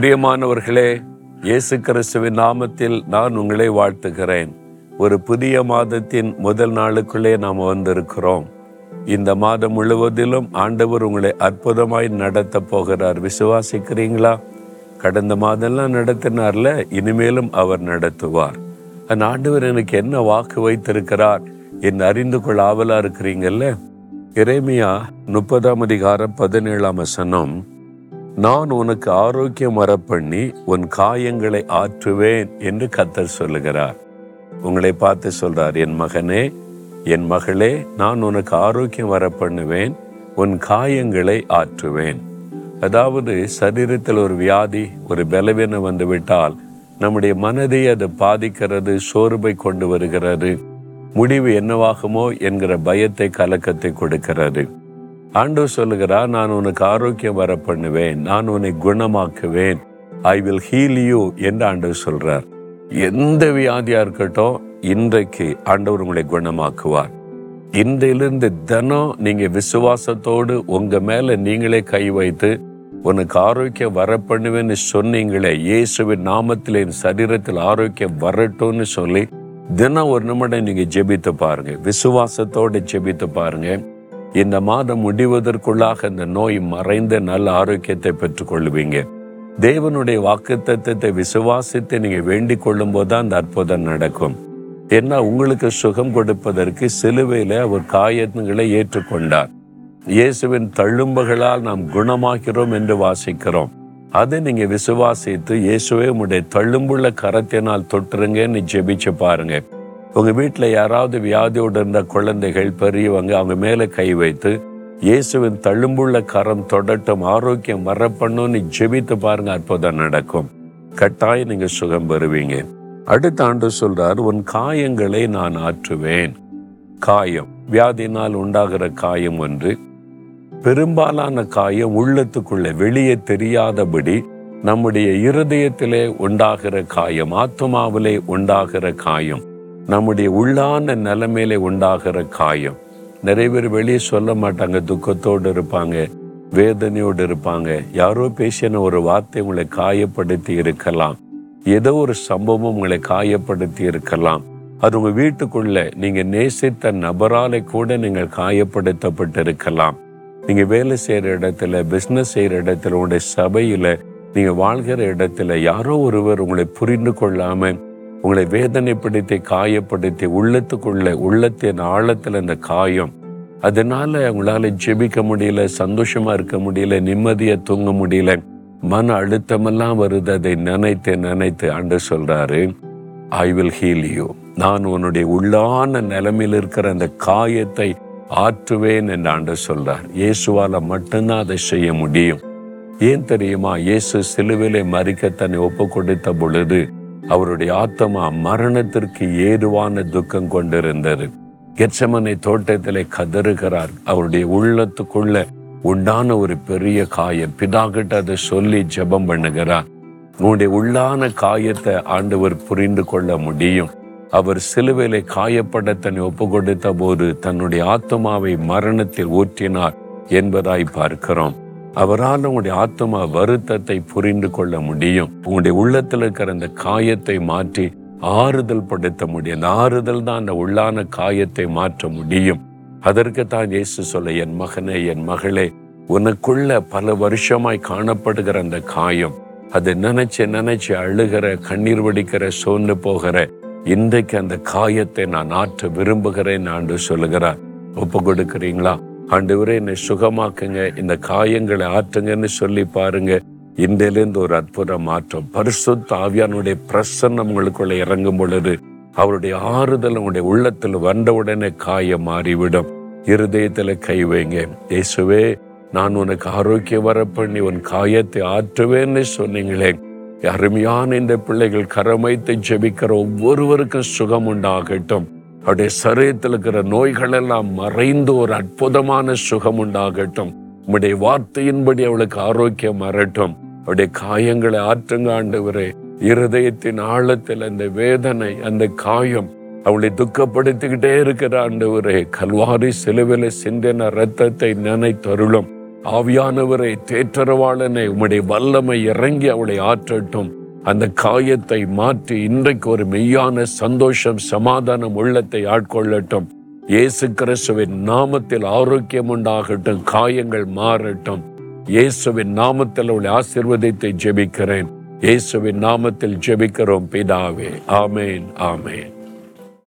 பிரியமானவர்களே இயேசு கிறிஸ்துவின் நாமத்தில் நான் உங்களை வாழ்த்துகிறேன். ஒரு புதிய மாதத்தின் முதல் நாளுக்குள்ளே நாம் வந்திருக்கிறோம். இந்த மாதம் முழுவதிலும் ஆண்டவர் உங்களை அற்புதமாய் நடத்த போகிறார். விசுவாசிக்கிறீங்களா? கடந்த மாதம்லாம் நடத்தினார்ல இனிமேலும் அவர் நடத்துவார். அந்த ஆண்டவர் எனக்கு என்ன வாக்கு வைத்திருக்கிறார் என் அறிந்து கொள்ள ஆவலா இருக்கிறீங்கல்ல? இறைமையா முப்பதாம் அதிகாரம் பதினேழாம் வசனம். நான் உனக்கு ஆரோக்கியம் வரப்பண்ணி உன் காயங்களை ஆற்றுவேன் என்று கத்தர் சொல்லுகிறார். உங்களை பார்த்து சொல்றார் என் மகனே என் மகளே நான் உனக்கு ஆரோக்கியம் வர பண்ணுவேன் உன் காயங்களை ஆற்றுவேன். அதாவது சரீரத்தில் ஒரு வியாதி ஒரு பலவீனம் வந்துவிட்டால் நம்முடைய மனதை அது பாதிக்கிறது சோர்வை கொண்டு வருகிறது முடிவு என்னவாகுமோ என்கிற பயத்தை கலக்கத்தை கொடுக்கிறது. ஆண்டவர் சொல்லுகிறார் நான் உனக்கு ஆரோக்கியம் வர பண்ணுவேன் நான் உன்னை குணமாக்குவேன். ஐ வில் ஹீல் யூ என்று ஆண்டவர் சொல்றார். எந்த வியாதியா இருக்கட்டும் இன்றைக்கு ஆண்டவர் உங்களை குணமாக்குவார். இன்றையிலிருந்து தினம் நீங்க விசுவாசத்தோடு உங்க மேல நீங்களே கை வைத்து உனக்கு ஆரோக்கியம் வர பண்ணுவேன்னு சொன்னீங்களே இயேசுவின் நாமத்தில் என் சரீரத்தில் ஆரோக்கியம் வரட்டும்னு சொல்லி தினம் ஒரு நிமிடம் நீங்க ஜெபித்து பாருங்க. விசுவாசத்தோடு ஜெபித்து பாருங்க. இந்த மாதம் முடிவதற்குள்ளாக இந்த நோய் மறைந்த நல்ல ஆரோக்கியத்தை பெற்றுக்கொள்வீங்க. தேவனுடைய வாக்குத்தத்தத்தை விசுவாசித்து நீங்க வேண்டிக் கொள்ளும் போதுதான் அந்த அற்புதம் நடக்கும். ஏன்னா உங்களுக்கு சுகம் கொடுப்பதற்கு சிலுவையில அவர் காயங்களை ஏற்றுக்கொண்டார். இயேசுவின் தழும்புகளால் நாம் குணமாகிறோம் என்று வாசிக்கிறோம். அதை நீங்க விசுவாசித்து இயேசுவே உடைய தழும்புள்ள கரத்தினால் தொட்டுருங்கன்னு ஜெபிச்சு பாருங்க. உங்கள் வீட்டில் யாராவது வியாதியோடு இருந்த குழந்தைகள் பெரியவங்க அவங்க மேலே கை வைத்து இயேசுவின் தழும்புள்ள கரம் தொடட்டும் ஆரோக்கியம் வரப்பண்ணும்னு ஜெபித்து பாருங்க அற்புதம் நடக்கும். கட்டாயம் நீங்க சுகம் பெறுவீங்க. அடுத்த ஆண்டு சொல்றார் உன் காயங்களை நான் ஆற்றுவேன். காயம். வியாதினால் உண்டாகிற காயம் ஒன்று. பெரும்பாலான காயம் உள்ளத்துக்குள்ள வெளியே தெரியாதபடி நம்முடைய இருதயத்திலே உண்டாகிற காயம் ஆத்மாவிலே உண்டாகிற காயம். நம்முடைய உள்ளான நிலைமையிலே உண்டாகிற காயம். நிறைய பேர் வெளியே சொல்ல மாட்டாங்க துக்கத்தோடு இருப்பாங்க வேதனையோடு இருப்பாங்க. யாரோ பேசின ஒரு வார்த்தை உங்களை காயப்படுத்தி இருக்கலாம். ஏதோ ஒரு சம்பவம் உங்களை காயப்படுத்தி இருக்கலாம். அது உங்க வீட்டுக்குள்ள நீங்க நேசித்த நபராலே கூட நீங்கள் காயப்படுத்தப்பட்டு இருக்கலாம் நீங்க வேலை செய்யற இடத்துல பிசினஸ் செய்யற இடத்துல உங்களுடைய சபையில நீங்க வாழ்கிற இடத்துல யாரோ ஒருவர் உங்களை புரிந்து கொள்ளாம உங்களை வேதனைப்படுத்தி காயப்படுத்தி உள்ளத்துக்குள்ள உள்ளத்தின் ஆழத்தில் இந்த காயம். அதனால உங்களால ஜெபிக்க முடியல சந்தோஷமா இருக்க முடியல நிம்மதியை தூங்க முடியல. மன அழுத்தமெல்லாம் வருது அதை நினைத்து நினைத்து ஆண்டு சொல்றாரு ஐ வில் ஹீல் யூ நான் உன்னுடைய உள்ளான நிலைமையில் இருக்கிற அந்த காயத்தை ஆற்றுவேன் என்று ஆண்டு சொல்றார். இயேசுவால மட்டும்தான் அதை செய்ய முடியும். ஏன் தெரியுமா? இயேசு சிலுவிலை மறிக்க தன்னை ஒப்பு கொடுத்த பொழுது அவருடைய ஆத்மா மரணத்திற்கு ஏதுவான துக்கம் கொண்டிருந்தது. கெச்சமனை தோட்டத்திலே கதறுகிறார். அவருடைய உள்ளத்துக்குள்ள உண்டான ஒரு பெரிய காயம். பிதாகிட்ட அதை சொல்லி ஜெபம் பண்ணுகிறார். உன்னுடைய உள்ளான காயத்தை ஆண்டவர் புரிந்து கொள்ள முடியும். அவர் சிலுவையிலே காயப்பட தன்னை ஒப்பு கொடுத்த போது தன்னுடைய ஆத்மாவை மரணத்தில் ஊற்றினார் என்பதாய் பார்க்கிறோம். அவரால் உங்களுடைய ஆத்மா வருத்தத்தை புரிந்து கொள்ள முடியும். உங்களுடைய உள்ளத்தில் இருக்கிற அந்த காயத்தை மாற்றி ஆறுதல் படுத்த முடியும். அந்த ஆறுதல் தான் அந்த உள்ளான காயத்தை மாற்ற முடியும். அதற்கு தான் இயேசு சொல்ல என் மகனே என் மகளே உனக்குள்ள பல வருஷமாய் காணப்படுகிற அந்த காயம் அதை நினைச்சு நினைச்சு அழுகிற கண்ணீர் வடிக்கிற சோர்ந்து போகிற இன்றைக்கு அந்த காயத்தை நான் ஆற்ற விரும்புகிறேன் நான் சொல்லுகிறார். ஒப்பு கொடுக்கிறீங்களா? ஆண்டவரே என்னை சுகமாக்குங்க. இந்த காயங்களை ஆற்றுங்கன்னு சொல்லி பாருங்க. இன்றிலிருந்து ஒரு அற்புத மாற்றம். பரிசுத்த ஆவியானுடைய பிரசன்னம் உங்களுக்குள்ள இறங்கும் பொழுது அவருடைய ஆறுதல் உங்களுடைய உள்ளத்தில் வந்தவுடனே காயம் மாறிவிடும். இருதயத்துல கை வைங்க. இயேசுவே நான் உனக்கு ஆரோக்கியம் வர பண்ணி உன் காயத்தை ஆற்றுவேன்னு சொன்னீங்களே. அருமையான இந்த பிள்ளைகள் கரமைத்து ஜெபிக்கிற ஒவ்வொருவருக்கும் சுகம் உண்டாகட்டும். அவருடைய சரீரத்தில் இருக்கிற நோய்கள் எல்லாம் மறைந்து ஒரு அற்புதமான சுகம் உண்டாகட்டும் உம்முடைய வார்த்தையின்படி அவளுக்கு ஆரோக்கியம் வரட்டும். அவருடைய காயங்களை ஆற்றுங்க ஆண்டவரே இருதயத்தின் ஆழத்தில் அந்த வேதனை அந்த காயம் அவளை துக்கப்படுத்திக்கிட்டே இருக்கிற ஆண்டவரே கல்வாரி சிலுவில சிந்தின ரத்தத்தை நினைத்தருளும். ஆவியானவரை தேற்றரவாளனை உம்முடைய வல்லமை இறங்கி அவளை ஆற்றட்டும். அந்த காயத்தை மாற்றி இன்றைக்கு ஒரு மெய்யான சந்தோஷம் சமாதானம் உள்ளத்தை ஆட்கொள்ளட்டும். இயேசு கிறிஸ்துவின் நாமத்தில் ஆரோக்கியம் உண்டாகட்டும் காயங்கள் மாறட்டும். இயேசுவின் நாமத்தில் அவளை ஆசிர்வதித்தை ஜெபிக்கிறேன். இயேசுவின் நாமத்தில் ஜெபிக்கிறோம் பிதாவே. ஆமேன் ஆமேன்.